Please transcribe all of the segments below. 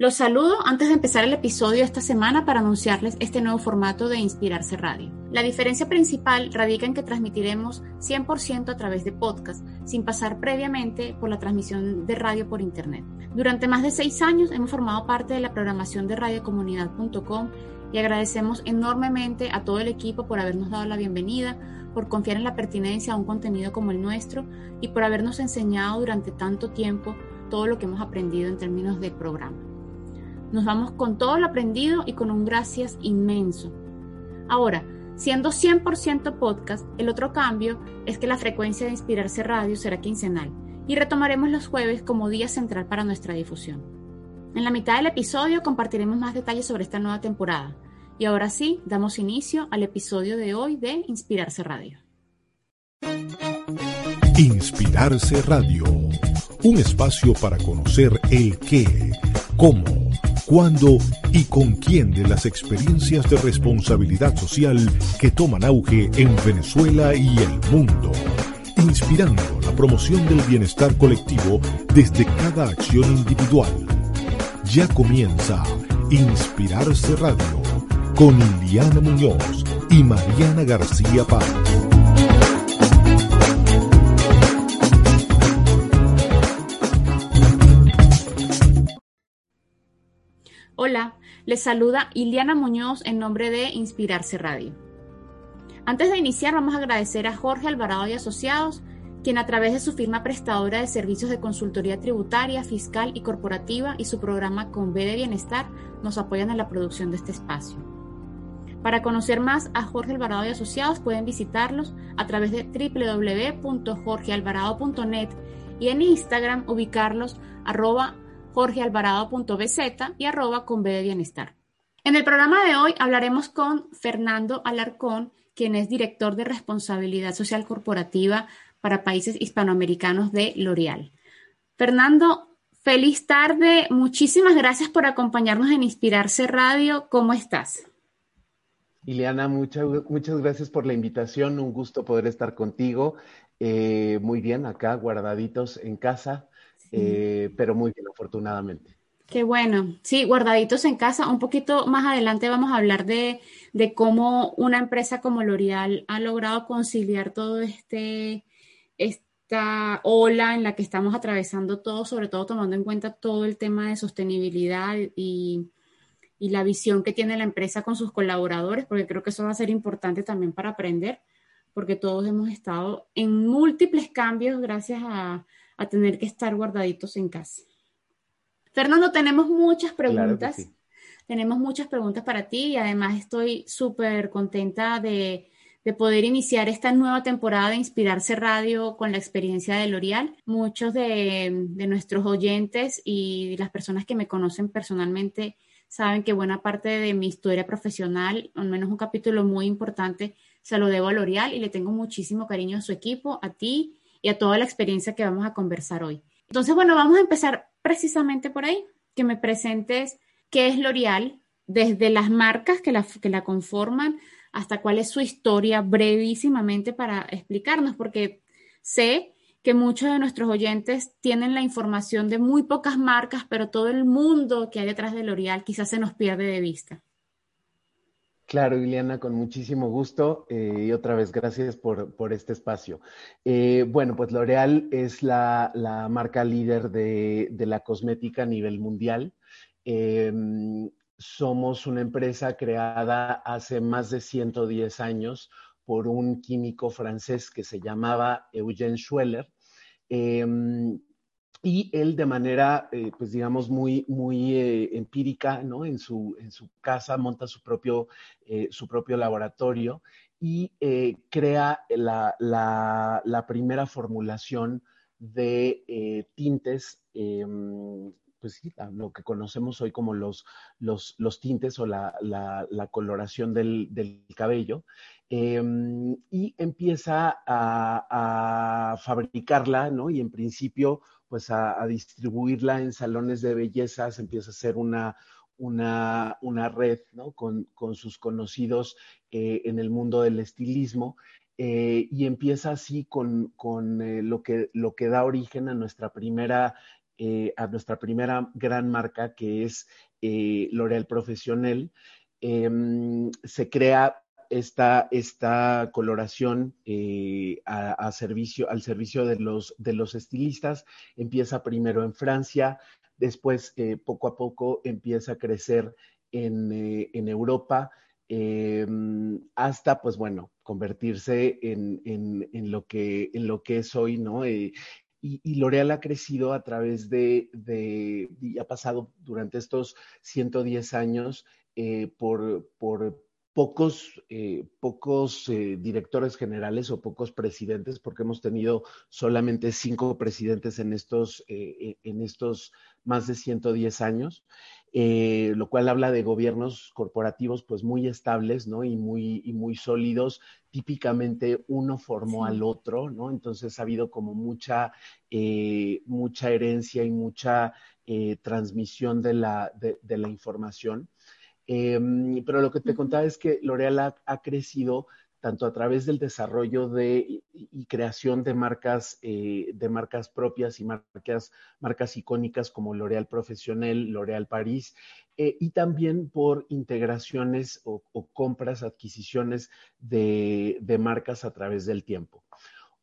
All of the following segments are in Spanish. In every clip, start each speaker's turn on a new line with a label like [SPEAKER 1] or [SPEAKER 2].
[SPEAKER 1] Los saludo antes de empezar el episodio esta semana para anunciarles este nuevo formato de Inspirarse Radio. La diferencia principal radica en que transmitiremos 100% a través de podcast, sin pasar previamente por la transmisión de radio por Internet. Durante más de seis años hemos formado parte de la programación de radiocomunidad.com y agradecemos enormemente a todo el equipo por habernos dado la bienvenida, por confiar en la pertinencia a un contenido como el nuestro y por habernos enseñado durante tanto tiempo todo lo que hemos aprendido en términos de programa. Nos vamos con todo lo aprendido y con un gracias inmenso. Ahora, siendo 100% podcast, el otro cambio es que la frecuencia de Inspirarse Radio será quincenal y retomaremos los jueves como día central para nuestra difusión. En la mitad del episodio compartiremos más detalles sobre esta nueva temporada. Y ahora sí, damos inicio al episodio de hoy de Inspirarse Radio.
[SPEAKER 2] Inspirarse Radio, un espacio para conocer el qué, cómo, cuándo y con quién de las experiencias de responsabilidad social que toman auge en Venezuela y el mundo, inspirando la promoción del bienestar colectivo desde cada acción individual. Ya comienza Inspirarse Radio con Iliana Muñoz y Mariana García Paz.
[SPEAKER 1] Hola, les saluda Iliana Muñoz en nombre de Inspirarse Radio. Antes de iniciar, vamos a agradecer a Jorge Alvarado y Asociados, quien a través de su firma prestadora de servicios de consultoría tributaria, fiscal y corporativa y su programa Con B de Bienestar nos apoyan en la producción de este espacio. Para conocer más a Jorge Alvarado y Asociados pueden visitarlos a través de www.jorgealvarado.net y en Instagram ubicarlos arroba jorgealvarado.bz y arroba con B de bienestar. En el programa de hoy hablaremos con Fernando Alarcón, quien es director de responsabilidad social corporativa para países hispanoamericanos de L'Oreal. Fernando, feliz tarde. Muchísimas gracias por acompañarnos en Inspirarse Radio. ¿Cómo estás?
[SPEAKER 3] Ileana, muchas, muchas gracias por la invitación. Un gusto poder estar contigo. Eh, muy bien, acá guardaditos en casa, eh, pero muy bien, afortunadamente.
[SPEAKER 1] Qué bueno. Sí, guardaditos en casa. Un poquito más adelante vamos a hablar de, de cómo una empresa como L'Oreal ha logrado conciliar todo este, esta ola en la que estamos atravesando todo, sobre todo tomando en cuenta todo el tema de sostenibilidad y, y la visión que tiene la empresa con sus colaboradores, porque creo que eso va a ser importante también para aprender, porque todos hemos estado en múltiples cambios gracias a, a tener que estar guardaditos en casa. Fernando, tenemos muchas preguntas. Tenemos muchas preguntas para ti y además estoy súper contenta de, de, poder iniciar esta nueva temporada de Inspirarse Radio con la experiencia de L'Oreal. Muchos de, de nuestros oyentes y las personas que me conocen personalmente saben que buena parte de mi historia profesional, al menos un capítulo muy importante, se lo debo a L'Oreal y le tengo muchísimo cariño a su equipo, a ti y a toda la experiencia que vamos a conversar hoy. Entonces, bueno, vamos a empezar precisamente por ahí, que me presentes qué es L'Oreal, desde las marcas que la, que la conforman hasta cuál es su historia brevísimamente para explicarnos, porque sé que muchos de nuestros oyentes tienen la información de muy pocas marcas, pero todo el mundo que hay detrás de L'Oreal quizás se nos pierde de vista.
[SPEAKER 3] Claro, Ileana, con muchísimo gusto eh, y otra vez gracias por, por este espacio. Eh, bueno, pues L'Oreal es la, la, marca líder de, de, la cosmética a nivel mundial. Eh, somos una empresa creada hace más de 110 años por un químico francés que se llamaba Eugène Schueller. Y él de manera, eh, pues digamos, muy, muy eh, empírica, ¿no? En su, en su casa monta su propio, eh, su propio laboratorio y crea la, la, primera formulación de tintes, pues lo que conocemos hoy como los, los, los tintes o la, la coloración del, del cabello. y empieza a, a fabricarla, ¿no? Y en principio pues a, distribuirla en salones de belleza, empieza a hacer una, una, una red ¿no? con, con, sus conocidos eh, en el mundo del estilismo eh, y empieza así con, con eh, lo, que, lo que da origen a nuestra primera a nuestra primera gran marca que es L'Oréal Profesional. Em, se crea esta, esta coloración a, servicio, al servicio de los, de los estilistas. Empieza primero en Francia, después poco a poco empieza a crecer en, en Europa hasta, pues bueno, convertirse en, en, lo, que, en lo que es hoy, ¿no? Eh, y, y, L'Oreal ha crecido a través de, de, ha pasado durante estos 110 años eh, por, por pocos, eh, pocos directores generales o pocos presidentes, porque hemos tenido solamente cinco presidentes en estos, en estos más de 110 años. Eh, lo cual habla de gobiernos corporativos pues muy estables, ¿no? Y muy, y muy sólidos. Típicamente uno formó al otro, ¿no? Entonces ha habido como mucha, eh, mucha herencia y mucha eh, transmisión de la, de, la información. Em, pero lo que te contaba es que L'Oreal ha crecido tanto a través del desarrollo de, y, creación de marcas, eh, de marcas propias y marcas, marcas icónicas como L'Oréal Profesional, L'Oréal París, eh, y también por integraciones o, compras, adquisiciones de, marcas a través del tiempo.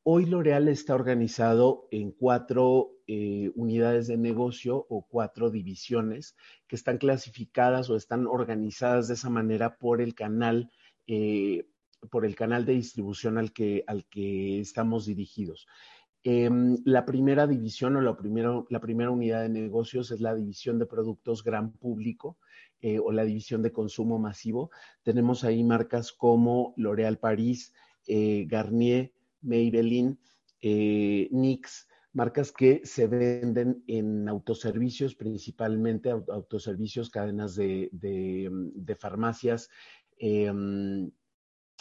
[SPEAKER 3] Hoy L'Oréal está organizado en cuatro eh, unidades de negocio o cuatro divisiones que están clasificadas o están organizadas de esa manera por el canal por el canal de distribución al que, al que estamos dirigidos. Em, la primera división o la, la primera unidad de negocios es la división de productos gran público eh, o la división de consumo masivo. Tenemos ahí marcas como L'Oréal Paris, eh, Garnier, Maybelline, eh, NYX, marcas que se venden en autoservicios, principalmente autoservicios, cadenas de, farmacias, em,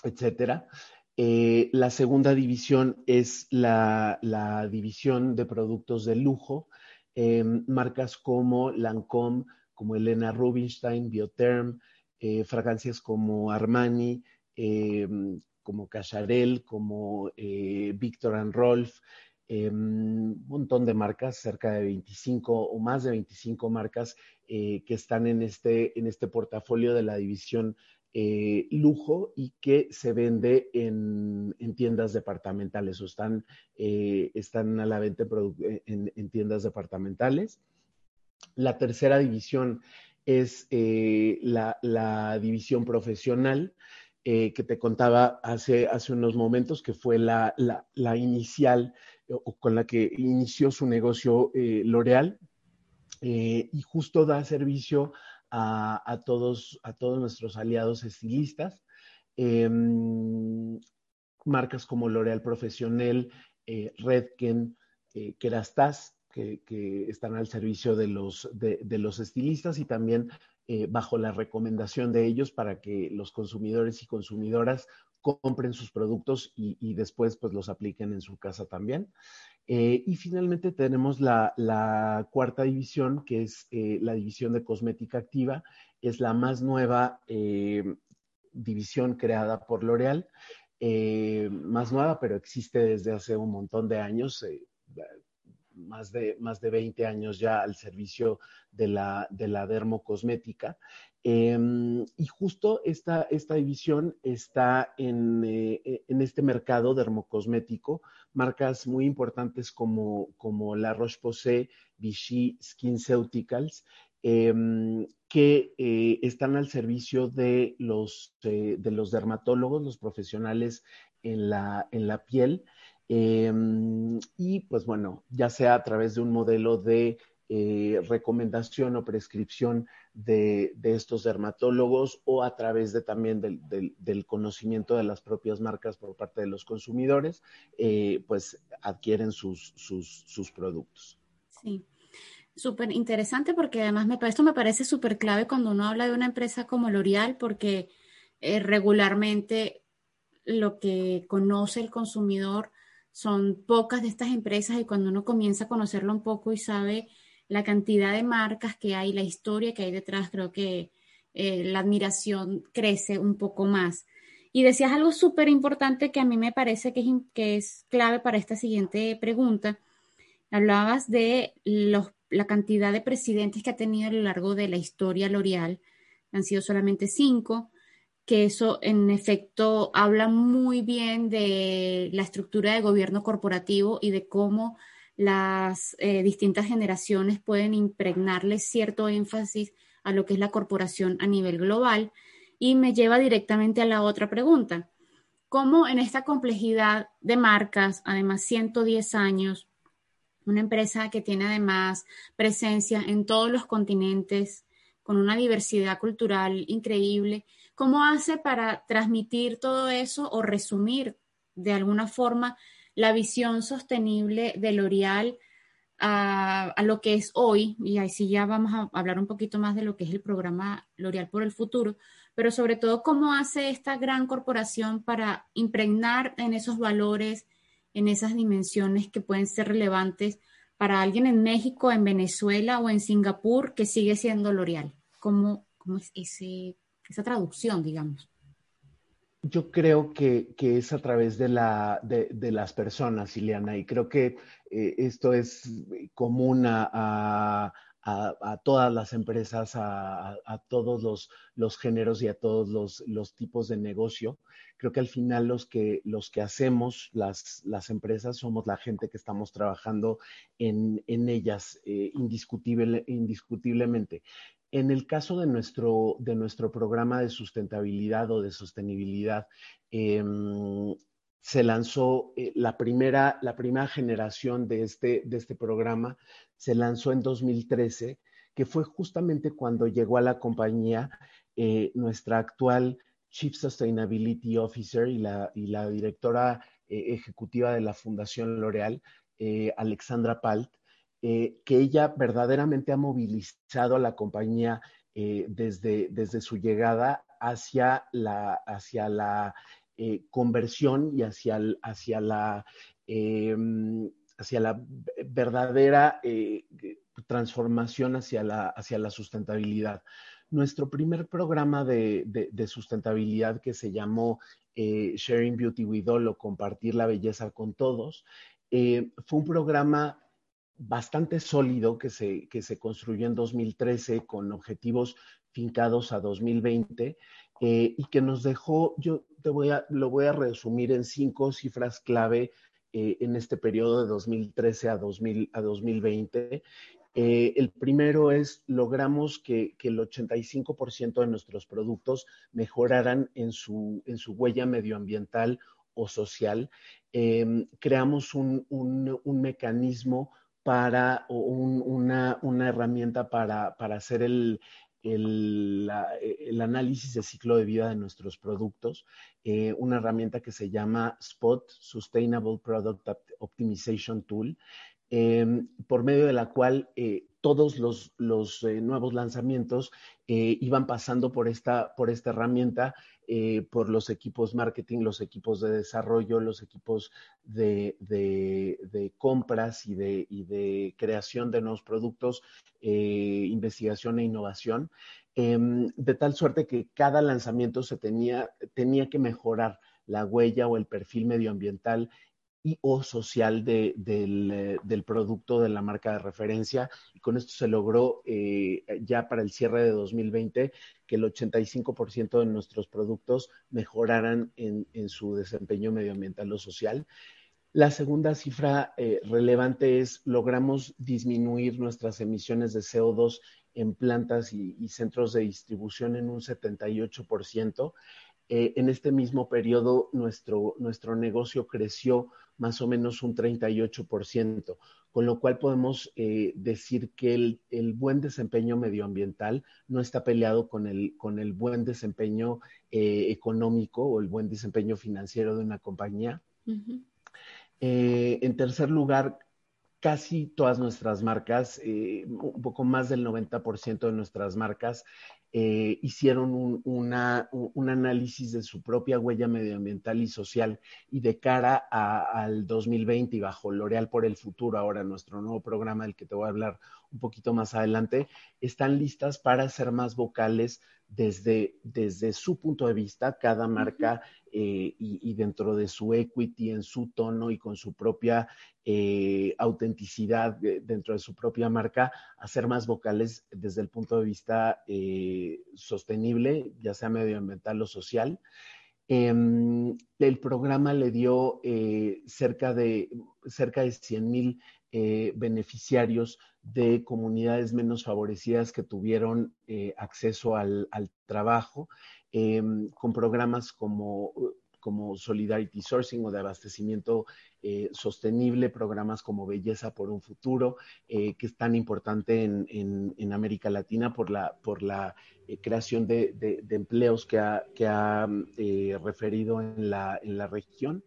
[SPEAKER 3] etcétera. Eh, la segunda división es la, división de productos de lujo, em, marcas como Lancôme, como Elena Rubinstein, Biotherm, eh, fragancias como Armani, em, como Cacharel, como eh, Victor and Rolf, em, un montón de marcas, cerca de 25 o más de 25 marcas que están en este, en este portafolio de la división eh, lujo y que se vende en, tiendas departamentales o están, eh, están a la venta en, tiendas departamentales. La tercera división es eh, la, división profesional. Que te contaba hace, hace unos momentos, que fue la, la inicial o con la que inició su negocio L'Oreal, y justo da servicio a, todos, a todos nuestros aliados estilistas. Marcas como L'Oréal Profesional, eh, Redken, eh, Kerastase, que, están al servicio de los, de, los estilistas y también eh, bajo la recomendación de ellos para que los consumidores y consumidoras compren sus productos y, después pues los apliquen en su casa también. Eh, y finalmente tenemos la, cuarta división, que es eh, la división de cosmética activa. Es la más nueva división creada por L'Oreal. más nueva, pero existe desde hace un montón de años, más, de, más de 20 años ya al servicio de la, de la dermocosmética. Em, y justo esta, esta división está en, en este mercado dermocosmético marcas muy importantes como, como la Roche-Posay, Vichy, SkinCeuticals, em, que eh, están al servicio de los, eh, de los dermatólogos, los profesionales en la, en la piel. Em, y pues bueno, ya sea a través de un modelo de eh, recomendación o prescripción de, estos dermatólogos o a través de también del, conocimiento de las propias marcas por parte de los consumidores, eh, pues adquieren sus, sus, productos.
[SPEAKER 1] Sí. Súper interesante porque además me, esto me parece súper clave cuando uno habla de una empresa como L'Oreal porque eh, regularmente lo que conoce el consumidor son pocas de estas empresas y cuando uno comienza a conocerlo un poco y sabe la cantidad de marcas que hay, la historia que hay detrás, creo que eh, la admiración crece un poco más. Y decías algo súper importante que a mí me parece que es, clave para esta siguiente pregunta. Hablabas de los la cantidad de presidentes que ha tenido a lo largo de la historia L'Oreal, han sido solamente cinco, que eso en efecto habla muy bien de la estructura de gobierno corporativo y de cómo las eh, distintas generaciones pueden impregnarle cierto énfasis a lo que es la corporación a nivel global. Y me lleva directamente a la otra pregunta. ¿Cómo en esta complejidad de marcas, además 110 años, una empresa que tiene además presencia en todos los continentes, con una diversidad cultural increíble, ¿cómo hace para transmitir todo eso o resumir de alguna forma la visión sostenible de L'Oreal a, lo que es hoy? Y ahí sí ya vamos a hablar un poquito más de lo que es el programa L'Oreal por el futuro, pero sobre todo cómo hace esta gran corporación para impregnar en esos valores, en esas dimensiones que pueden ser relevantes para alguien en México, en Venezuela o en Singapur que sigue siendo L'Oreal? ¿Cómo, cómo es ese, esa traducción, digamos?
[SPEAKER 3] Yo creo que, es a través de, la, de, las personas, Ileana, y creo que eh, esto es común a, a, todas las empresas, a, todos los, los, géneros y a todos los, los, tipos de negocio. Creo que al final los que, los que hacemos las, las empresas somos la gente que estamos trabajando en, en ellas eh, indiscutible, indiscutiblemente. En el caso de nuestro, de nuestro programa de sustentabilidad o de sostenibilidad, em, se lanzó eh, la, primera, la primera generación de este, de este programa, se lanzó en 2013, que fue justamente cuando llegó a la compañía eh, nuestra actual Chief Sustainability Officer y la, y la directora eh, ejecutiva de la Fundación L'Oreal, Alexandra Palt, que ella verdaderamente ha movilizado a la compañía desde, desde su llegada hacia la, hacia la eh, conversión y hacia, hacia, la, em, hacia la verdadera eh, transformación hacia la, hacia la sustentabilidad. Nuestro primer programa de, sustentabilidad que se llamó eh, Sharing Beauty with All o Compartir la Belleza con Todos, fue un programa bastante sólido que se, que se construyó en 2013 con objetivos fincados a 2020 eh, y que nos dejó, yo te voy a, lo voy a resumir en cinco cifras clave eh, en este periodo de 2013 a, 2000, a 2020. Eh, el primero es, logramos que, que el 85% de nuestros productos mejoraran en su, en su huella medioambiental o social. Em, creamos un, un, un, mecanismo para, una, herramienta para, hacer el, análisis de ciclo de vida de nuestros productos, eh, una herramienta que se llama SPOT, Sustainable Product Optimization Tool, em, por medio de la cual eh, todos los, los eh, nuevos lanzamientos iban pasando por esta, por esta herramienta eh, por los equipos marketing, los equipos de desarrollo, los equipos de, compras y de, creación de nuevos productos, eh, investigación e innovación, em, de tal suerte que cada lanzamiento se tenía, tenía que mejorar la huella o el perfil medioambiental y o social de, eh, del, producto de la marca de referencia. Y con esto se logró eh, ya para el cierre de 2020 que el 85% de nuestros productos mejoraran en, su desempeño medioambiental o social. La segunda cifra eh, relevante es logramos disminuir nuestras emisiones de CO2 en plantas y, y centros de distribución en un 78%. Eh, en este mismo periodo nuestro, nuestro negocio creció más o menos un 38%, con lo cual podemos eh, decir que el, buen desempeño medioambiental no está peleado con el, con el buen desempeño eh, económico o el buen desempeño financiero de una compañía. en tercer lugar, casi todas nuestras marcas, un poco más del 90% de nuestras marcas eh, hicieron un, análisis de su propia huella medioambiental y social y de cara al 2020 y bajo L'Oreal por el futuro, ahora nuestro nuevo programa del que te voy a hablar un poquito más adelante, están listas para ser más vocales desde, desde su punto de vista, cada marca eh, y, dentro de su equity, en su tono y con su propia eh, autenticidad dentro de su propia marca, a ser más vocales desde el punto de vista eh, sostenible, ya sea medioambiental o social. Em, el programa le dio cerca de cerca de 100 mil beneficiarios de comunidades menos favorecidas que tuvieron eh, acceso al, trabajo, em, con programas como, como Solidarity Sourcing o de abastecimiento eh, sostenible, programas como Belleza por un Futuro, eh, que es tan importante en, América Latina por la, por la creación de, empleos que ha, que ha referido en la, en la región.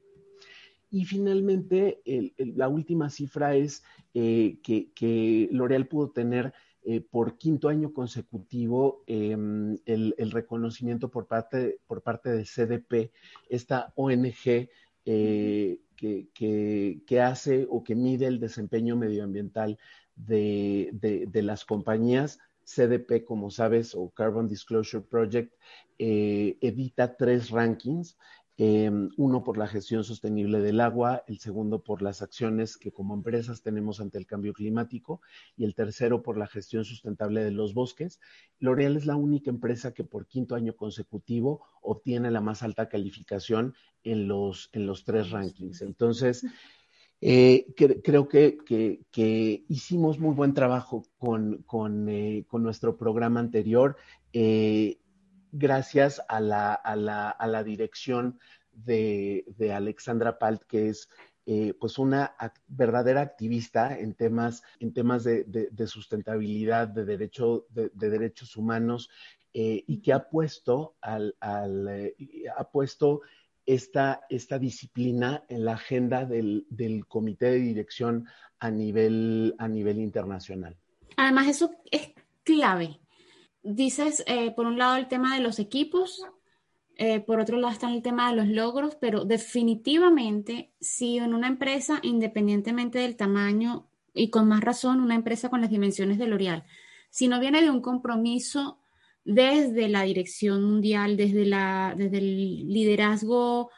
[SPEAKER 3] Y finalmente, la última cifra es eh, que, L'Oreal pudo tener eh, por quinto año consecutivo em, el, reconocimiento por parte, por parte de CDP, esta ONG eh, que, hace o que mide el desempeño medioambiental de, de las compañías. CDP, como sabes, o Carbon Disclosure Project, edita tres rankings Em, uno por la gestión sostenible del agua, el segundo por las acciones que como empresas tenemos ante el cambio climático y el tercero por la gestión sustentable de los bosques. L'Oreal es la única empresa que por quinto año consecutivo obtiene la más alta calificación en los, en los tres rankings. Entonces, eh, creo que, hicimos muy buen trabajo con, con, eh, nuestro programa anterior. Eh, gracias a la, a la, a la dirección de, de, Alexandra Palt, que es eh, pues una verdadera activista en temas, en temas de, de, sustentabilidad, de, derecho, de, derechos humanos, eh, y que ha puesto, al, al eh, ha puesto esta, esta, disciplina en la agenda del, del, comité de dirección a nivel, a nivel internacional.
[SPEAKER 1] Además, eso es clave dices, eh, por un lado, el tema de los equipos, eh, por otro lado está el tema de los logros, pero definitivamente, si en una empresa, independientemente del tamaño y con más razón, una empresa con las dimensiones de L'Oreal, si no viene de un compromiso desde la dirección mundial, desde, la, desde el liderazgo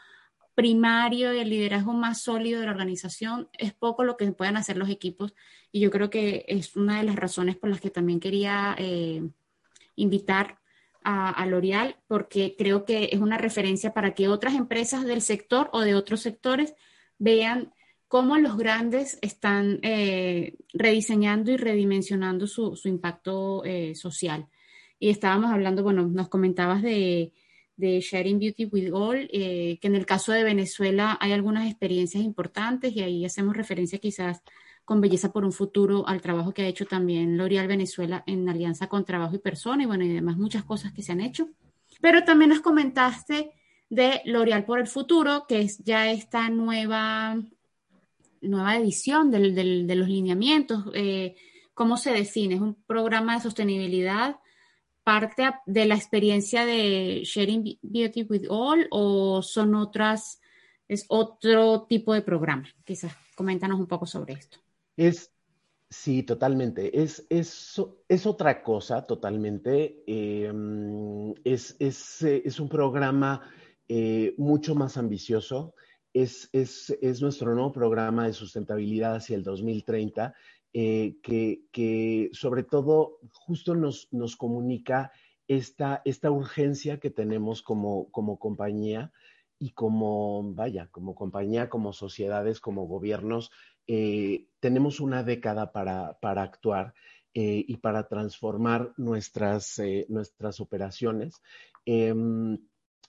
[SPEAKER 1] primario y el liderazgo más sólido de la organización, es poco lo que puedan hacer los equipos. Y yo creo que es una de las razones por las que también quería eh, invitar a, L'Oreal porque creo que es una referencia para que otras empresas del sector o de otros sectores vean cómo los grandes están eh, rediseñando y redimensionando su, impacto eh, social. Y estábamos hablando, bueno, nos comentabas de, Sharing Beauty with All, eh, que en el caso de Venezuela hay algunas experiencias importantes y ahí hacemos referencia quizás con Belleza por un Futuro, al trabajo que ha hecho también L'Oreal Venezuela en alianza con Trabajo y Persona y bueno, y demás muchas cosas que se han hecho. Pero también nos comentaste de L'Oreal por el Futuro, que es ya esta nueva, nueva edición de los lineamientos. Eh, ¿Cómo se define? ¿Es un programa de sostenibilidad? parte de la experiencia de Sharing Beauty with All o son otras, es otro tipo de programa? Quizás coméntanos un poco sobre esto.
[SPEAKER 3] Es, sí, totalmente. Es, es, es otra cosa totalmente. Em, es, es, es, un programa eh, mucho más ambicioso. Es, es, es, nuestro nuevo programa de sustentabilidad hacia el 2030, eh, que, que, sobre todo justo nos, nos comunica esta, esta urgencia que tenemos como, como compañía y como, vaya, como compañía, como sociedades, como gobiernos, eh, tenemos una década para, actuar eh, y para transformar nuestras, eh, nuestras operaciones. Em,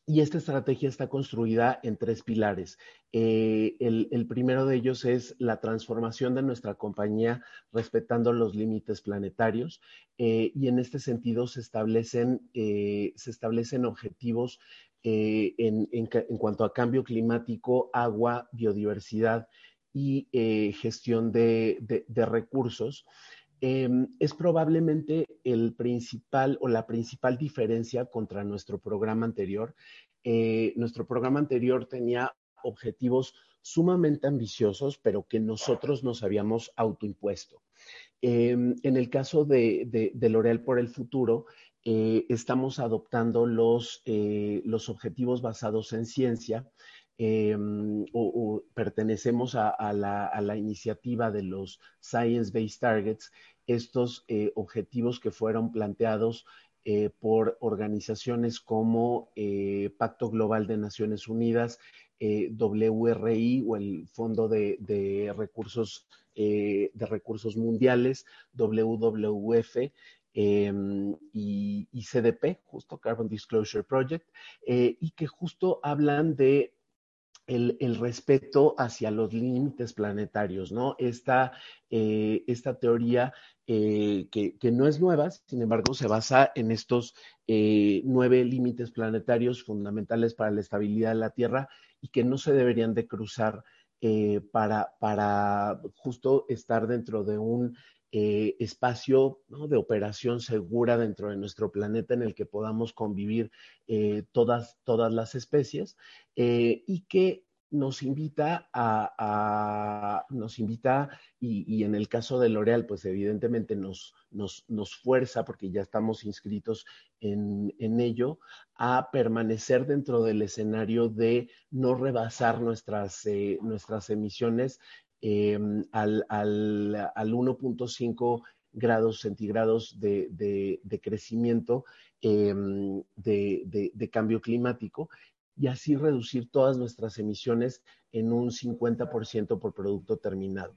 [SPEAKER 3] y esta estrategia está construida en tres pilares. el, primero de ellos es la transformación de nuestra compañía respetando los límites planetarios y en este sentido se establecen, se establecen objetivos en, en, cuanto a cambio climático, agua, biodiversidad y eh, gestión de, recursos, em, es probablemente el principal o la principal diferencia contra nuestro programa anterior. Eh, nuestro programa anterior tenía objetivos sumamente ambiciosos, pero que nosotros nos habíamos autoimpuesto. Em, en el caso de, L'Oreal por el futuro, eh, estamos adoptando los, los objetivos basados en ciencia em, o, pertenecemos a, la, iniciativa de los Science Based Targets, estos eh, objetivos que fueron planteados por organizaciones como Pacto Global de Naciones Unidas, WRI o el Fondo de, Recursos, de Recursos Mundiales, WWF, Em, y, CDP, justo Carbon Disclosure Project, eh, y que justo hablan de el, respeto hacia los límites planetarios, ¿no? Esta, eh, esta teoría eh, que, no es nueva, sin embargo, se basa en estos nueve límites planetarios fundamentales para la estabilidad de la Tierra y que no se deberían de cruzar para, para justo estar dentro de un eh, espacio de operación segura dentro de nuestro planeta en el que podamos convivir eh, todas, todas las especies eh, y que nos invita a, nos invita y, en el caso de L'Oreal, pues evidentemente nos, nos, nos, fuerza porque ya estamos inscritos en, en, ello a permanecer dentro del escenario de no rebasar nuestras, nuestras emisiones Em, al, al, al 1.5 grados centígrados de, de, crecimiento em, de, de, cambio climático y así reducir todas nuestras emisiones en un 50% por producto terminado.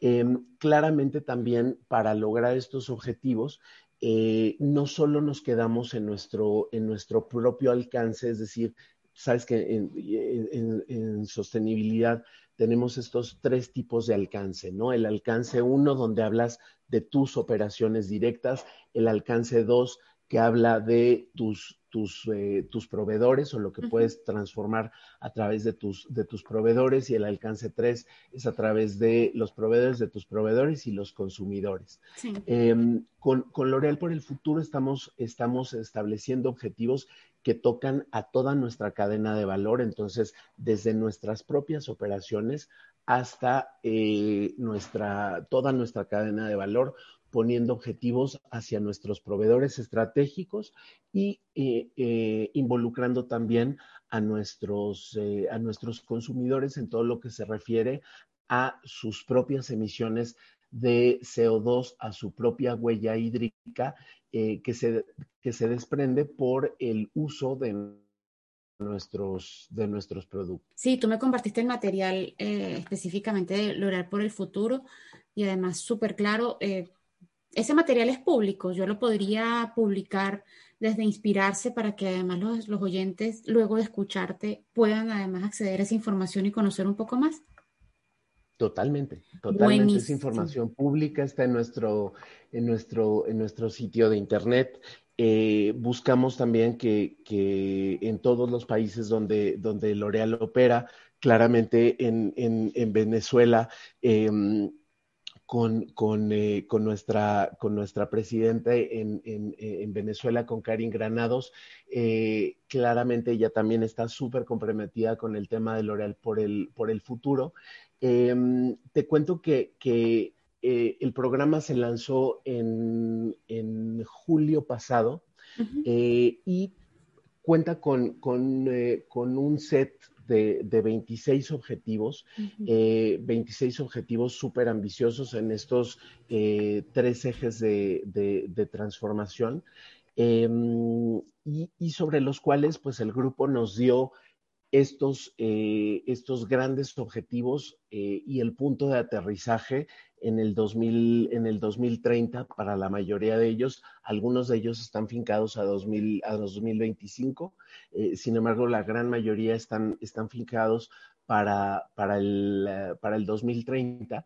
[SPEAKER 3] Em, claramente también para lograr estos objetivos, eh, no solo nos quedamos en nuestro, en nuestro propio alcance, es decir, sabes que en, en sostenibilidad tenemos estos tres tipos de alcance, ¿no? El alcance uno, donde hablas de tus operaciones directas, el alcance dos, que habla de tus, tus, eh, tus proveedores o lo que puedes transformar a través de tus, de tus proveedores y el alcance 3 es a través de los proveedores de tus proveedores y los consumidores. Em, con, con L'Oreal por el futuro estamos, estamos estableciendo objetivos que tocan a toda nuestra cadena de valor, entonces desde nuestras propias operaciones hasta eh, nuestra, toda nuestra cadena de valor, poniendo objetivos hacia nuestros proveedores estratégicos y eh, eh, involucrando también a nuestros, eh, a nuestros consumidores en todo lo que se refiere a sus propias emisiones de CO2, a su propia huella hídrica que, se, que se desprende por el uso de nuestros, de nuestros productos.
[SPEAKER 1] Sí, tú me compartiste el material específicamente de L'Oreal por el futuro y además súper claro ese material es público, yo lo podría publicar desde Inspirarse para que además los, oyentes, luego de escucharte, puedan además acceder a esa información y conocer un poco más.
[SPEAKER 3] Totalmente, totalmente. Esa información pública está en nuestro, en nuestro, en nuestro sitio de internet. Eh, buscamos también que, en todos los países donde, donde L'Oreal opera, claramente en, en, Venezuela, em, con, con, eh, con, nuestra, con nuestra presidenta en, en, en Venezuela, con Karin Granados. Eh, claramente ella también está súper comprometida con el tema de L'Oreal por el, por el futuro. Em, te cuento que, que eh, el programa se lanzó en, en julio pasado y cuenta con, con, con un set de, 26 objetivos, 26 eh, objetivos súper ambiciosos en estos eh, tres ejes de, transformación em, y, sobre los cuales pues el grupo nos dio estos, eh, estos grandes objetivos y el punto de aterrizaje en el, 2000, en el 2030 para la mayoría de ellos. Algunos de ellos están fincados a, 2000, a 2025. Eh, sin embargo, la gran mayoría están, están fincados para, para, el, para el 2030.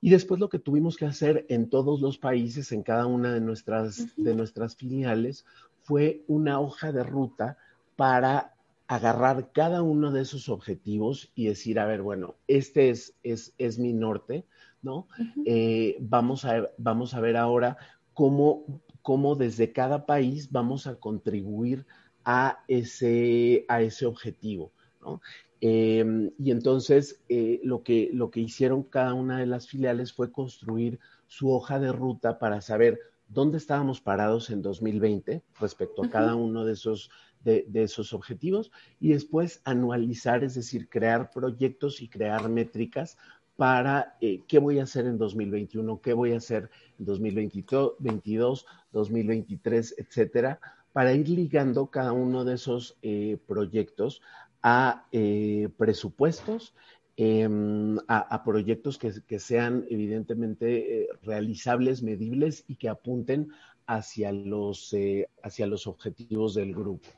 [SPEAKER 3] Y después lo que tuvimos que hacer en todos los países, en cada una de nuestras, de nuestras filiales, fue una hoja de ruta para agarrar cada uno de esos objetivos y decir, a ver, bueno, este es, es, es mi norte, ¿no? Eh, vamos, a, vamos a ver ahora cómo, cómo desde cada país vamos a contribuir a ese, a ese objetivo. ¿no? Em, y entonces eh, lo, que, lo que hicieron cada una de las filiales fue construir su hoja de ruta para saber dónde estábamos parados en 2020 respecto a cada uno de esos, de, esos objetivos y después anualizar, es decir, crear proyectos y crear métricas para eh, qué voy a hacer en 2021, qué voy a hacer en 2022, 2023, etcétera, para ir ligando cada uno de esos eh, proyectos a eh, presupuestos, em, a, proyectos que, sean evidentemente realizables, medibles y que apunten hacia los, hacia los objetivos del grupo.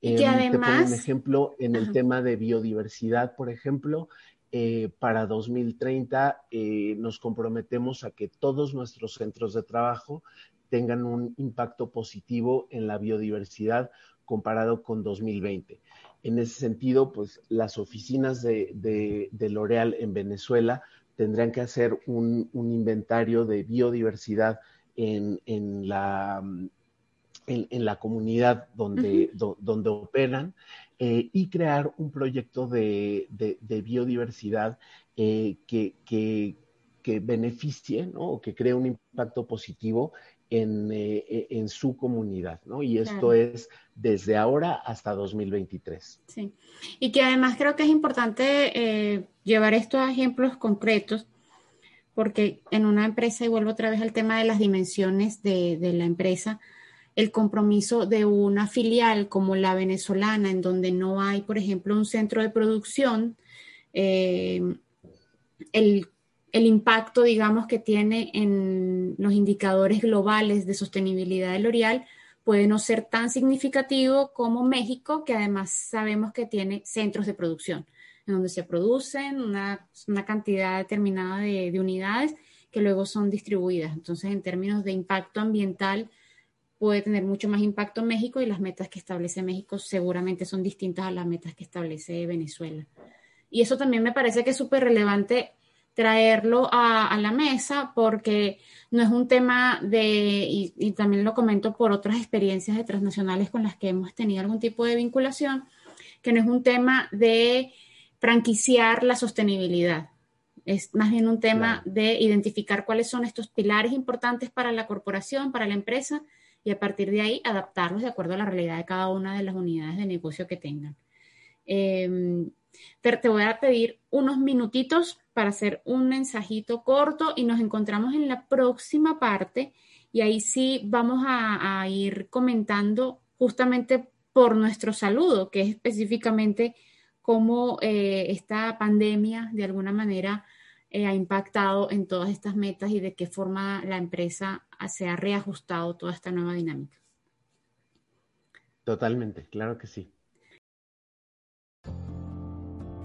[SPEAKER 1] Y que además...
[SPEAKER 3] Te un ejemplo en el tema de biodiversidad, por ejemplo, eh, para 2030 eh, nos comprometemos a que todos nuestros centros de trabajo tengan un impacto positivo en la biodiversidad comparado con 2020. En ese sentido, pues las oficinas de, L'Oreal en Venezuela tendrán que hacer un, inventario de biodiversidad en, la, en, la comunidad donde, donde operan eh, y crear un proyecto de, biodiversidad eh, que, beneficie o que cree un impacto positivo en, eh, en su comunidad, ¿no? Y esto es desde ahora hasta 2023.
[SPEAKER 1] Sí, y que además creo que es importante llevar estos ejemplos concretos porque en una empresa, y vuelvo otra vez al tema de las dimensiones de, de la empresa, el compromiso de una filial como la venezolana, en donde no hay, por ejemplo, un centro de producción, eh, el, impacto, digamos, que tiene en los indicadores globales de sostenibilidad de L'Oreal puede no ser tan significativo como México, que además sabemos que tiene centros de producción, en donde se producen una, cantidad determinada de, de unidades que luego son distribuidas. Entonces, en términos de impacto ambiental, puede tener mucho más impacto en México y las metas que establece México seguramente son distintas a las metas que establece Venezuela. Y eso también me parece que es súper relevante traerlo a, la mesa porque no es un tema de, y, también lo comento por otras experiencias de transnacionales con las que hemos tenido algún tipo de vinculación, que no es un tema de franquiciar la sostenibilidad. Es más bien un tema de identificar cuáles son estos pilares importantes para la corporación, para la empresa, y a partir de ahí adaptarlos de acuerdo a la realidad de cada una de las unidades de negocio que tengan. Em, te, voy a pedir unos minutitos para hacer un mensajito corto y nos encontramos en la próxima parte y ahí sí vamos a, ir comentando justamente por nuestro saludo, que es específicamente cómo eh, esta pandemia de alguna manera eh, ha impactado en todas estas metas y de qué forma la empresa se ha reajustado toda esta nueva dinámica.
[SPEAKER 3] Totalmente, claro que sí.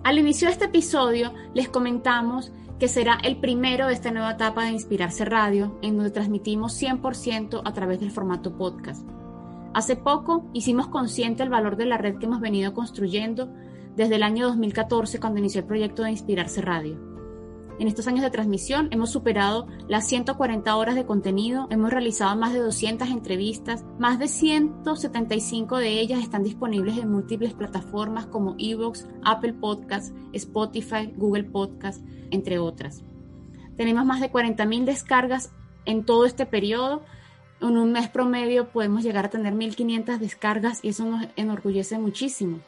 [SPEAKER 1] Al inicio de este episodio les comentamos que será el primero de esta nueva etapa de Inspirarse Radio, en donde transmitimos 100% a través del formato podcast. Hace poco hicimos consciente el valor de la red que hemos venido construyendo desde el año 2014 cuando inició el proyecto de Inspirarse Radio. En estos años de transmisión hemos superado las 140 horas de contenido, hemos realizado más de 200 entrevistas, más de 175 de ellas están disponibles en múltiples plataformas como Evox, Apple Podcasts, Spotify, Google Podcasts, entre otras. Tenemos más de 40.000 descargas en todo este periodo. En un mes promedio podemos llegar a tener 1.500 descargas y eso nos enorgullece muchísimo.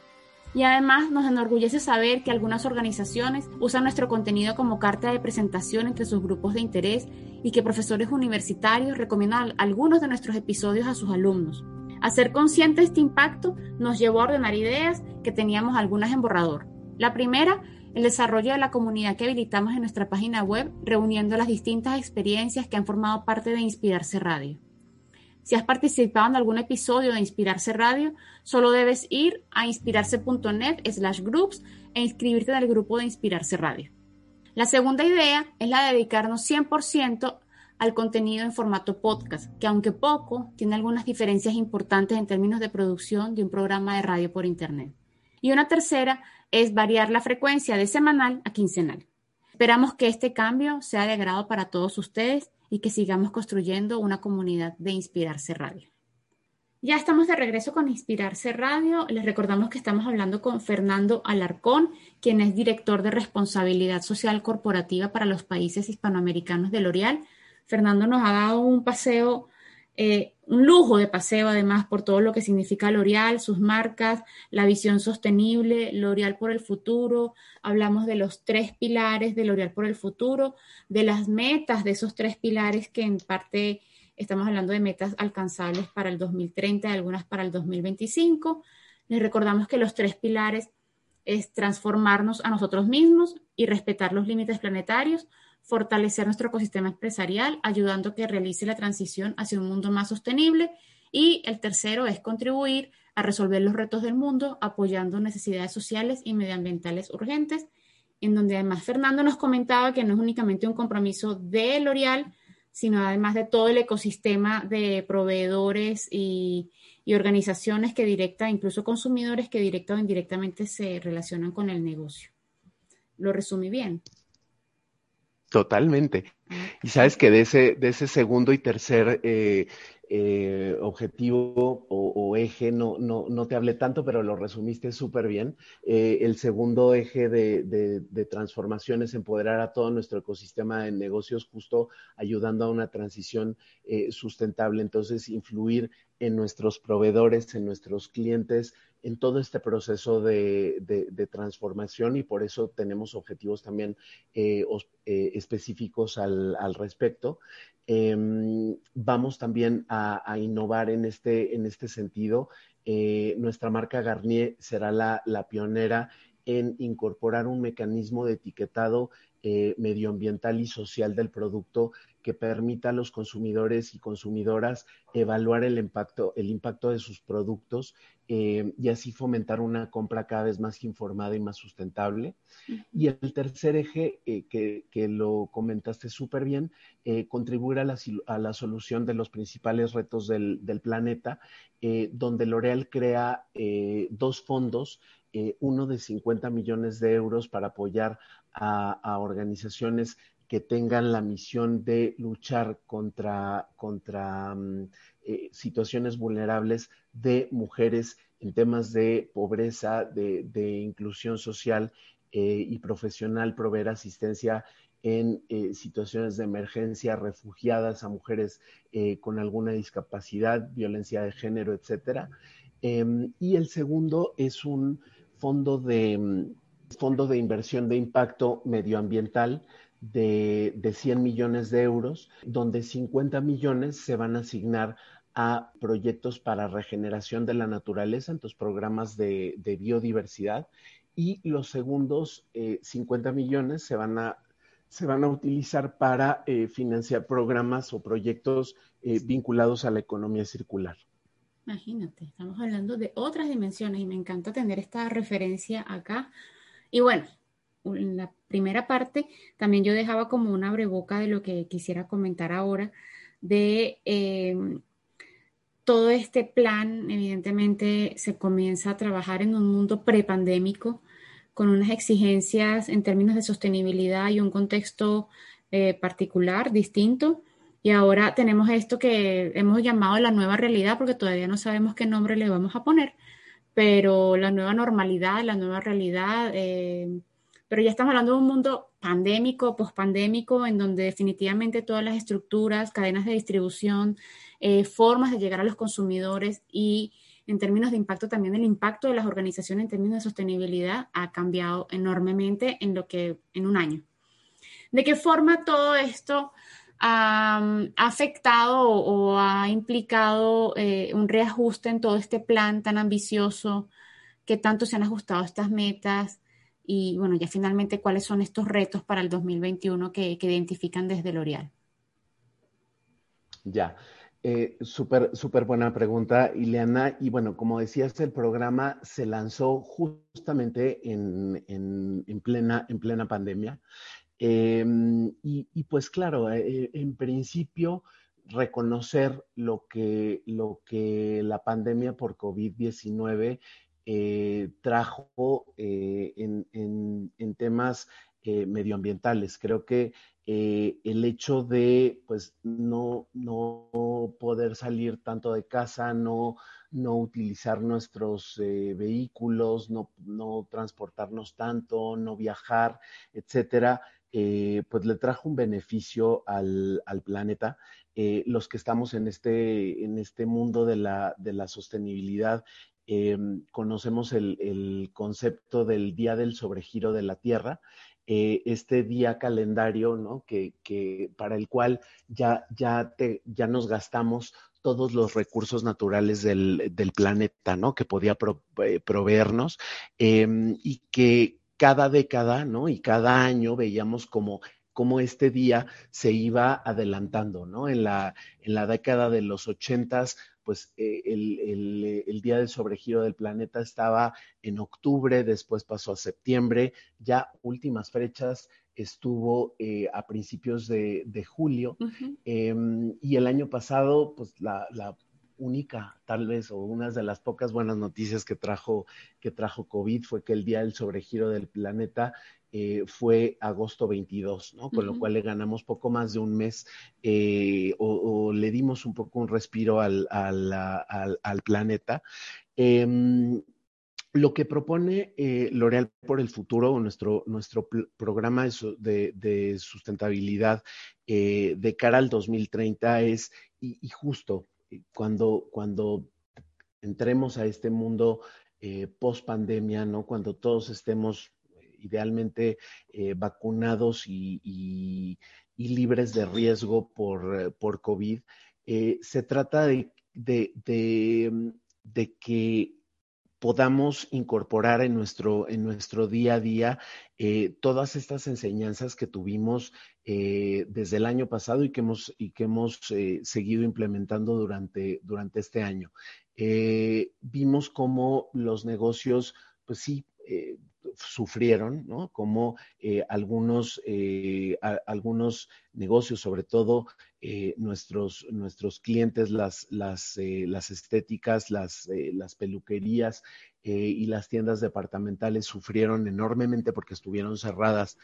[SPEAKER 1] Y además nos enorgullece saber que algunas organizaciones usan nuestro contenido como carta de presentación entre sus grupos de interés y que profesores universitarios recomiendan algunos de nuestros episodios a sus alumnos. A ser consciente este impacto nos llevó a ordenar ideas que teníamos algunas en borrador. La primera, el desarrollo de la comunidad que habilitamos en nuestra página web, reuniendo las distintas experiencias que han formado parte de Inspirarse Radio. Si has participado en algún episodio de Inspirarse Radio, solo debes ir a inspirarse.net slash groups e inscribirte en el grupo de Inspirarse Radio. La segunda idea es la de dedicarnos 100% al contenido en formato podcast, que aunque poco, tiene algunas diferencias importantes en términos de producción de un programa de radio por Internet. Y una tercera es variar la frecuencia de semanal a quincenal. Esperamos que este cambio sea de agrado para todos ustedes y que sigamos construyendo una comunidad de Inspirarse Radio. Ya estamos de regreso con Inspirarse Radio. Les recordamos que estamos hablando con Fernando Alarcón, quien es director de responsabilidad social corporativa para los países hispanoamericanos de L'Oreal. Fernando nos ha dado un paseo, eh, un lujo de paseo además por todo lo que significa L'Oreal, sus marcas, la visión sostenible, L'Oreal por el futuro. Hablamos de los tres pilares de L'Oreal por el futuro, de las metas de esos tres pilares que en parte Estamos hablando de metas alcanzables para el 2030 y algunas para el 2025. Les recordamos que los tres pilares es transformarnos a nosotros mismos y respetar los límites planetarios, fortalecer nuestro ecosistema empresarial, ayudando a que realice la transición hacia un mundo más sostenible. Y el tercero es contribuir a resolver los retos del mundo, apoyando necesidades sociales y medioambientales urgentes, en donde además Fernando nos comentaba que no es únicamente un compromiso de L'Oreal, sino además de todo el ecosistema de proveedores y, organizaciones que directa, incluso consumidores que directa o indirectamente se relacionan con el negocio. ¿Lo resumí bien?
[SPEAKER 3] Totalmente. Y sabes que de ese, de ese segundo y tercer eh, eh, objetivo o, eje, no, no, no, te hablé tanto, pero lo resumiste súper bien. Eh, el segundo eje de, de, transformación es empoderar a todo nuestro ecosistema de negocios, justo ayudando a una transición eh, sustentable. Entonces, influir en nuestros proveedores, en nuestros clientes, en todo este proceso de, transformación y por eso tenemos objetivos también específicos al, al respecto. Em, vamos también a, innovar en este, en este sentido. Eh, nuestra marca Garnier será la, la, pionera en incorporar un mecanismo de etiquetado eh, medioambiental y social del producto que permita a los consumidores y consumidoras evaluar el impacto, el impacto de sus productos eh, y así fomentar una compra cada vez más informada y más sustentable. Y el tercer eje, eh, que, lo comentaste súper bien, eh, contribuir a la, solución de los principales retos del, planeta, donde L'Oreal crea dos fondos uno de 50 millones de euros para apoyar a, organizaciones que tengan la misión de luchar contra, contra mm, eh, situaciones vulnerables de mujeres en temas de pobreza, de, inclusión social eh, y profesional, proveer asistencia en eh, situaciones de emergencia, refugiadas a mujeres con alguna discapacidad, violencia de género, etcétera. Em, y el segundo es un fondo de, mm, fondo de inversión de impacto medioambiental de, 100 millones de euros, donde 50 millones se van a asignar a proyectos para regeneración de la naturaleza, entonces programas de, biodiversidad, y los segundos 50 eh, millones se van a, se van a utilizar para eh, financiar programas o proyectos eh, vinculados a la economía circular.
[SPEAKER 1] Imagínate, estamos hablando de otras dimensiones y me encanta tener esta referencia acá. Y bueno, en la primera parte también yo dejaba como una breboca de lo que quisiera comentar ahora, de em, todo este plan, evidentemente se comienza a trabajar en un mundo prepandémico con unas exigencias en términos de sostenibilidad y un contexto eh, particular, distinto. Y ahora tenemos esto que hemos llamado la nueva realidad, porque todavía no sabemos qué nombre le vamos a poner, pero la nueva normalidad, la nueva realidad, eh, pero ya estamos hablando de un mundo pandémico, pospandémico, en donde definitivamente todas las estructuras, cadenas de distribución, eh, formas de llegar a los consumidores y en términos de impacto también el impacto de las organizaciones en términos de sostenibilidad ha cambiado enormemente en lo que en un año. ¿De qué forma todo esto ha, afectado o, ha implicado eh, un reajuste en todo este plan tan ambicioso? ¿Qué tanto se han ajustado estas metas? y bueno, ya finalmente cuáles son estos retos para el 2021 que, que identifican desde L'Oreal.
[SPEAKER 3] Ya, eh, súper buena pregunta, Ileana. Y bueno, como decías, el programa se lanzó justamente en, en, plena, en plena pandemia. Em, y, pues claro, eh, en principio reconocer lo que, lo que la pandemia por COVID-19 eh, trajo eh, en, temas medioambientales. Creo que el hecho de pues no, no poder salir tanto de casa, no, no utilizar nuestros vehículos, no, no, transportarnos tanto, no viajar, etcétera, pues le trajo un beneficio al, al planeta. los que estamos en este, en este mundo de la, de la sostenibilidad eh, conocemos el, concepto del día del sobregiro de la Tierra, eh, este día calendario, ¿no? Que, para el cual ya, ya, te, ya nos gastamos todos los recursos naturales del, planeta, ¿no? Que podía eh, proveernos em, y que cada década, ¿no? Y cada año veíamos como cómo este día se iba adelantando, ¿no? En la, en la década de los ochentas pues eh, el, día del sobregiro del planeta estaba en octubre, después pasó a septiembre, ya últimas fechas estuvo eh, a principios de, julio em, y el año pasado, pues la, la, única, tal vez, o una de las pocas buenas noticias que trajo, que trajo COVID fue que el día del sobregiro del planeta eh, fue agosto 22, ¿no? Con lo cual le ganamos poco más de un mes eh, o, le dimos un poco un respiro al, planeta. Em, lo que propone eh, L'Oreal por el futuro, nuestro, nuestro programa de, sustentabilidad de cara al 2030 es, y, justo cuando, cuando entremos a este mundo post pandemia, ¿no? Cuando todos estemos idealmente eh, vacunados y, libres de riesgo por, eh, por COVID. Eh, se trata de, de, que podamos incorporar en nuestro, en nuestro día a día todas estas enseñanzas que tuvimos desde el año pasado y que hemos, y que hemos seguido implementando durante, durante este año. vimos cómo los negocios, pues sí, sufrieron, ¿no? Como eh, algunos, eh, algunos negocios, sobre todo eh, nuestros, nuestros clientes, las, las, las estéticas, las, las peluquerías y las tiendas departamentales sufrieron enormemente porque estuvieron cerradas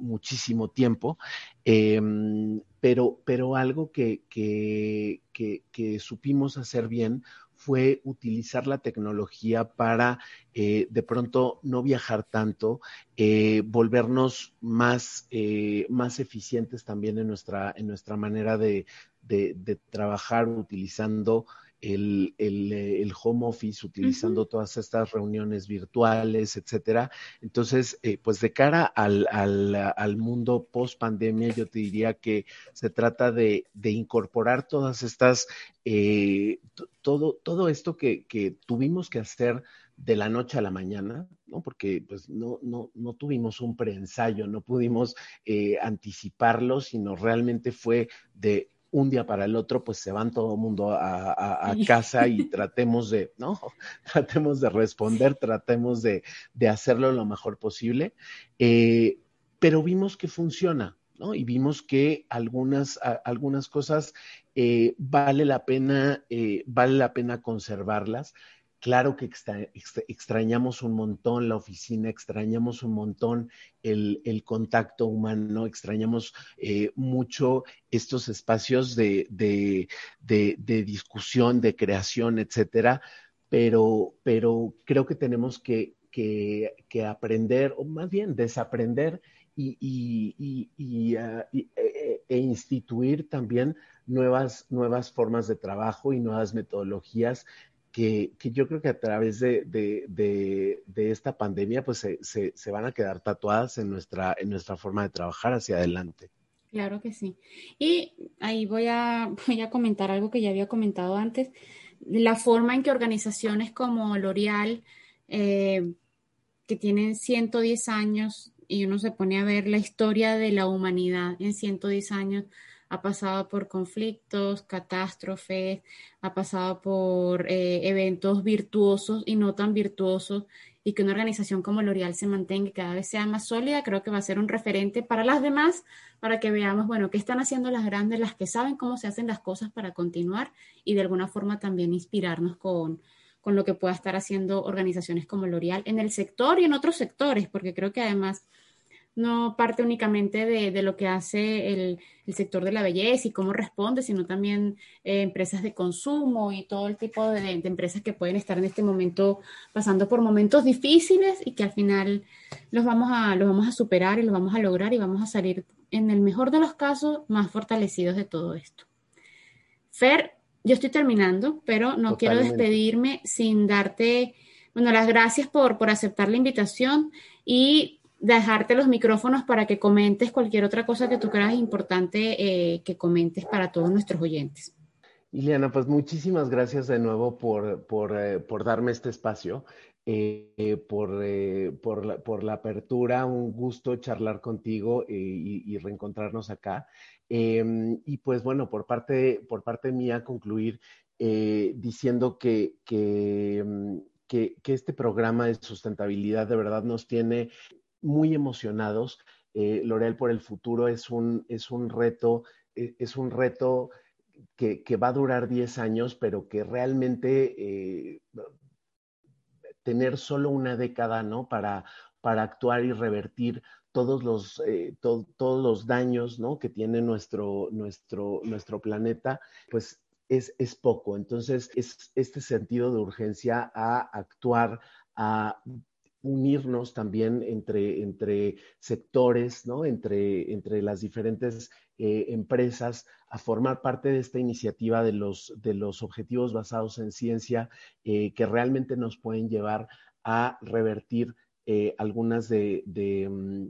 [SPEAKER 3] muchísimo tiempo. Em, pero, pero algo que, que, que supimos hacer bien fue utilizar la tecnología para eh, de pronto no viajar tanto, eh, volvernos más, eh, más eficientes también en nuestra, en nuestra manera de, de trabajar utilizando el, el, home office, utilizando todas estas reuniones virtuales, etcétera. Entonces, eh, pues de cara al, al, al mundo post pandemia, yo te diría que se trata de, de incorporar todas estas, eh, todo, todo esto que, que tuvimos que hacer de la noche a la mañana, ¿no? Porque pues no, no, no tuvimos un preensayo, no pudimos eh, anticiparlo, sino realmente fue de un día para el otro, pues se van todo el mundo a, casa y tratemos de, ¿no? Tratemos de responder, tratemos de, hacerlo lo mejor posible. Eh, pero vimos que funciona, ¿no? Y vimos que algunas, algunas cosas eh, vale la pena, eh, vale la pena conservarlas. Claro que extrañamos un montón la oficina, extrañamos un montón el, contacto humano, extrañamos eh, mucho estos espacios de, discusión, de creación, etcétera, pero, creo que tenemos que, aprender, o más bien desaprender y, ah, e, e, e, instituir también nuevas formas de trabajo y nuevas metodologías que, yo creo que a través de, esta pandemia pues se, van a quedar tatuadas en nuestra, en nuestra forma de trabajar hacia adelante.
[SPEAKER 1] Claro que sí. Y ahí voy a, voy a comentar algo que ya había comentado antes, la forma en que organizaciones como L'Oreal, eh, que tienen 110 años, y uno se pone a ver la historia de la humanidad en 110 años, ha pasado por conflictos, catástrofes, ha pasado por eh, eventos virtuosos y no tan virtuosos, y que una organización como L'Oreal se mantenga y cada vez sea más sólida, creo que va a ser un referente para las demás, para que veamos, bueno, qué están haciendo las grandes, las que saben cómo se hacen las cosas para continuar y de alguna forma también inspirarnos con, con lo que pueda estar haciendo organizaciones como L'Oreal en el sector y en otros sectores, porque creo que además no parte únicamente de, lo que hace el, sector de la belleza y cómo responde, sino también eh, empresas de consumo y todo el tipo de, empresas que pueden estar en este momento pasando por momentos difíciles y que al final los vamos, a, los vamos a superar y los vamos a lograr y vamos a salir en el mejor de los casos más fortalecidos de todo esto. Fer, yo estoy terminando, pero no quiero despedirme sin darte, bueno, las gracias por, por aceptar la invitación y dejarte los micrófonos para que comentes cualquier otra cosa que tú creas importante eh, que comentes para todos nuestros oyentes.
[SPEAKER 3] Ileana, pues muchísimas gracias de nuevo por, por, eh, por darme este espacio, eh, por, por, la, por, la, apertura, un gusto charlar contigo y, reencontrarnos acá. Em, y pues bueno, por parte, por parte mía, concluir diciendo que, que, que, que este programa de sustentabilidad de verdad nos tiene muy emocionados. Eh, L'Oreal por el futuro es un, es un reto, eh, es un reto que, va a durar 10 años, pero que realmente eh, tener solo una década, ¿no? Para, para actuar y revertir todos los, todos los daños, ¿no? Que tiene nuestro, nuestro, nuestro planeta, pues es, es poco. Entonces, es este sentido de urgencia a actuar, a unirnos también entre, entre sectores, ¿no? entre, entre las diferentes eh, empresas, a formar parte de esta iniciativa de los, de los objetivos basados en ciencia eh, que realmente nos pueden llevar a revertir eh, algunas de, mm,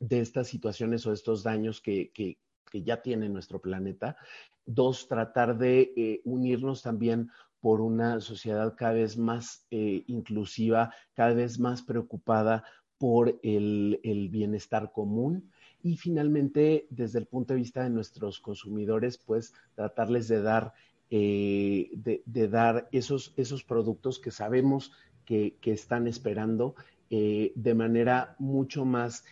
[SPEAKER 3] de, estas situaciones o estos daños que, que, ya tiene nuestro planeta. Dos, tratar de unirnos también por una sociedad cada vez más eh, inclusiva, cada vez más preocupada por el, bienestar común. Y finalmente desde el punto de vista de nuestros consumidores, pues tratarles de dar, eh, de, dar esos, esos productos que sabemos que, están esperando eh, de manera mucho más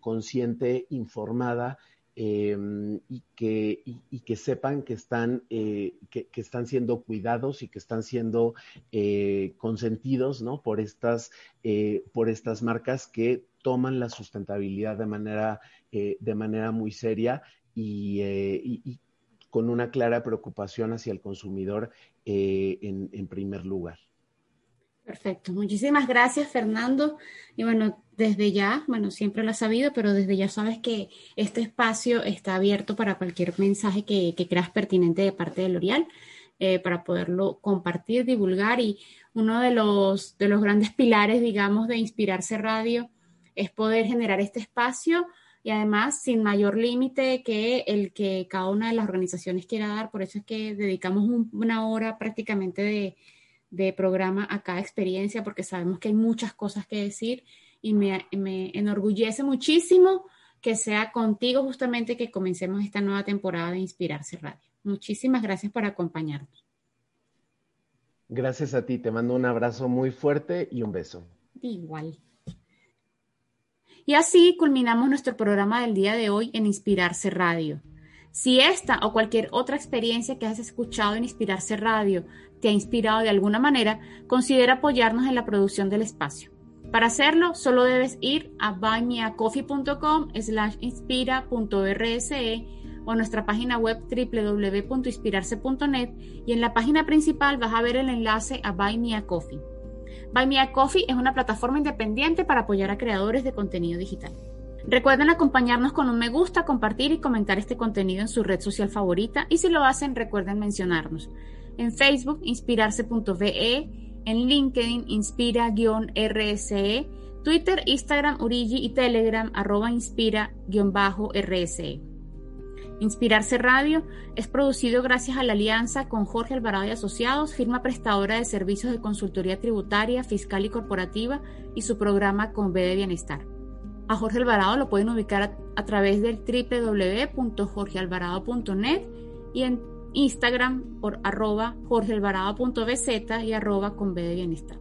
[SPEAKER 3] consciente, informada Em, y, que, y, que sepan que están, eh, que, están siendo cuidados y que están siendo eh, consentidos ¿no? por, estas, eh, por estas marcas que toman la sustentabilidad de manera, de manera muy seria y, con una clara preocupación hacia el consumidor en, en primer lugar.
[SPEAKER 1] Perfecto. Muchísimas gracias, Fernando. Y bueno, desde ya, bueno, siempre lo has sabido, pero desde ya sabes que este espacio está abierto para cualquier mensaje que, creas pertinente de parte de L'Oreal, eh, para poderlo compartir, divulgar. Y uno de los, de los grandes pilares, digamos, de Inspirarse Radio es poder generar este espacio y además sin mayor límite que el que cada una de las organizaciones quiera dar. Por eso es que dedicamos una hora prácticamente de de programa a cada experiencia porque sabemos que hay muchas cosas que decir y me, enorgullece muchísimo que sea contigo justamente que comencemos esta nueva temporada de Inspirarse Radio. Muchísimas gracias por acompañarnos.
[SPEAKER 3] Gracias a ti, te mando un abrazo muy fuerte y un beso.
[SPEAKER 1] Igual. Y así culminamos nuestro programa del día de hoy en Inspirarse Radio. Si esta o cualquier otra experiencia que has escuchado en Inspirarse Radio te ha inspirado de alguna manera, considera apoyarnos en la producción del espacio. Para hacerlo, solo debes ir a buymeacoffee.com slash inspira.rse o nuestra página web www.inspirarse.net y en la página principal vas a ver el enlace a Buy Me es una plataforma independiente para apoyar a creadores de contenido digital. Recuerden acompañarnos con un me gusta, compartir y comentar este contenido en su red social favorita y si lo hacen recuerden mencionarnos en Facebook inspirarse.ve, en LinkedIn inspira-rse, Twitter, Instagram, Urigi y Telegram arroba inspira-rse. Inspirarse Radio es producido gracias a la alianza con Jorge Alvarado y Asociados, firma prestadora de servicios de consultoría tributaria, fiscal y corporativa y su programa Con B de Bienestar. A Jorge Alvarado lo pueden ubicar a, a través del www.jorgealvarado.net y en Instagram por arroba jorgealvarado.bz y arroba con B de bienestar.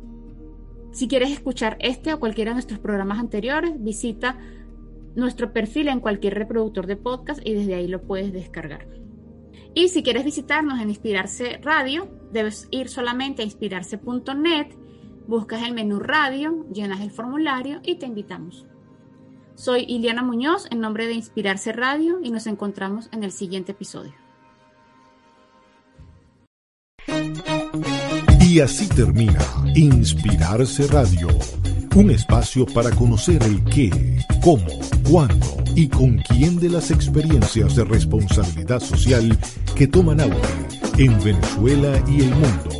[SPEAKER 1] Si quieres escuchar este o cualquiera de nuestros programas anteriores, visita nuestro perfil en cualquier reproductor de podcast y desde ahí lo puedes descargar. Y si quieres visitarnos en Inspirarse Radio, debes ir solamente a inspirarse.net, buscas el menú radio, llenas el formulario y te invitamos. Soy Iliana Muñoz en nombre de Inspirarse Radio y nos encontramos en el siguiente episodio.
[SPEAKER 2] Y así termina Inspirarse Radio, un espacio para conocer el qué, cómo, cuándo y con quién de las experiencias de responsabilidad social que toman auge en Venezuela y el mundo